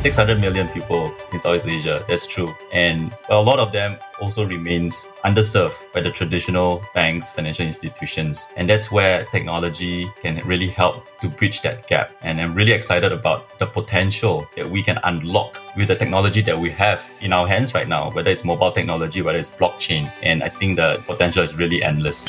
600 million people in Southeast Asia. That's true. And a lot of them also remains underserved by the traditional banks, financial institutions. And that's where technology can really help to bridge that gap. And I'm really excited about the potential that we can unlock with the technology that we have in our hands right now, whether it's mobile technology, whether it's blockchain. And I think the potential is really endless.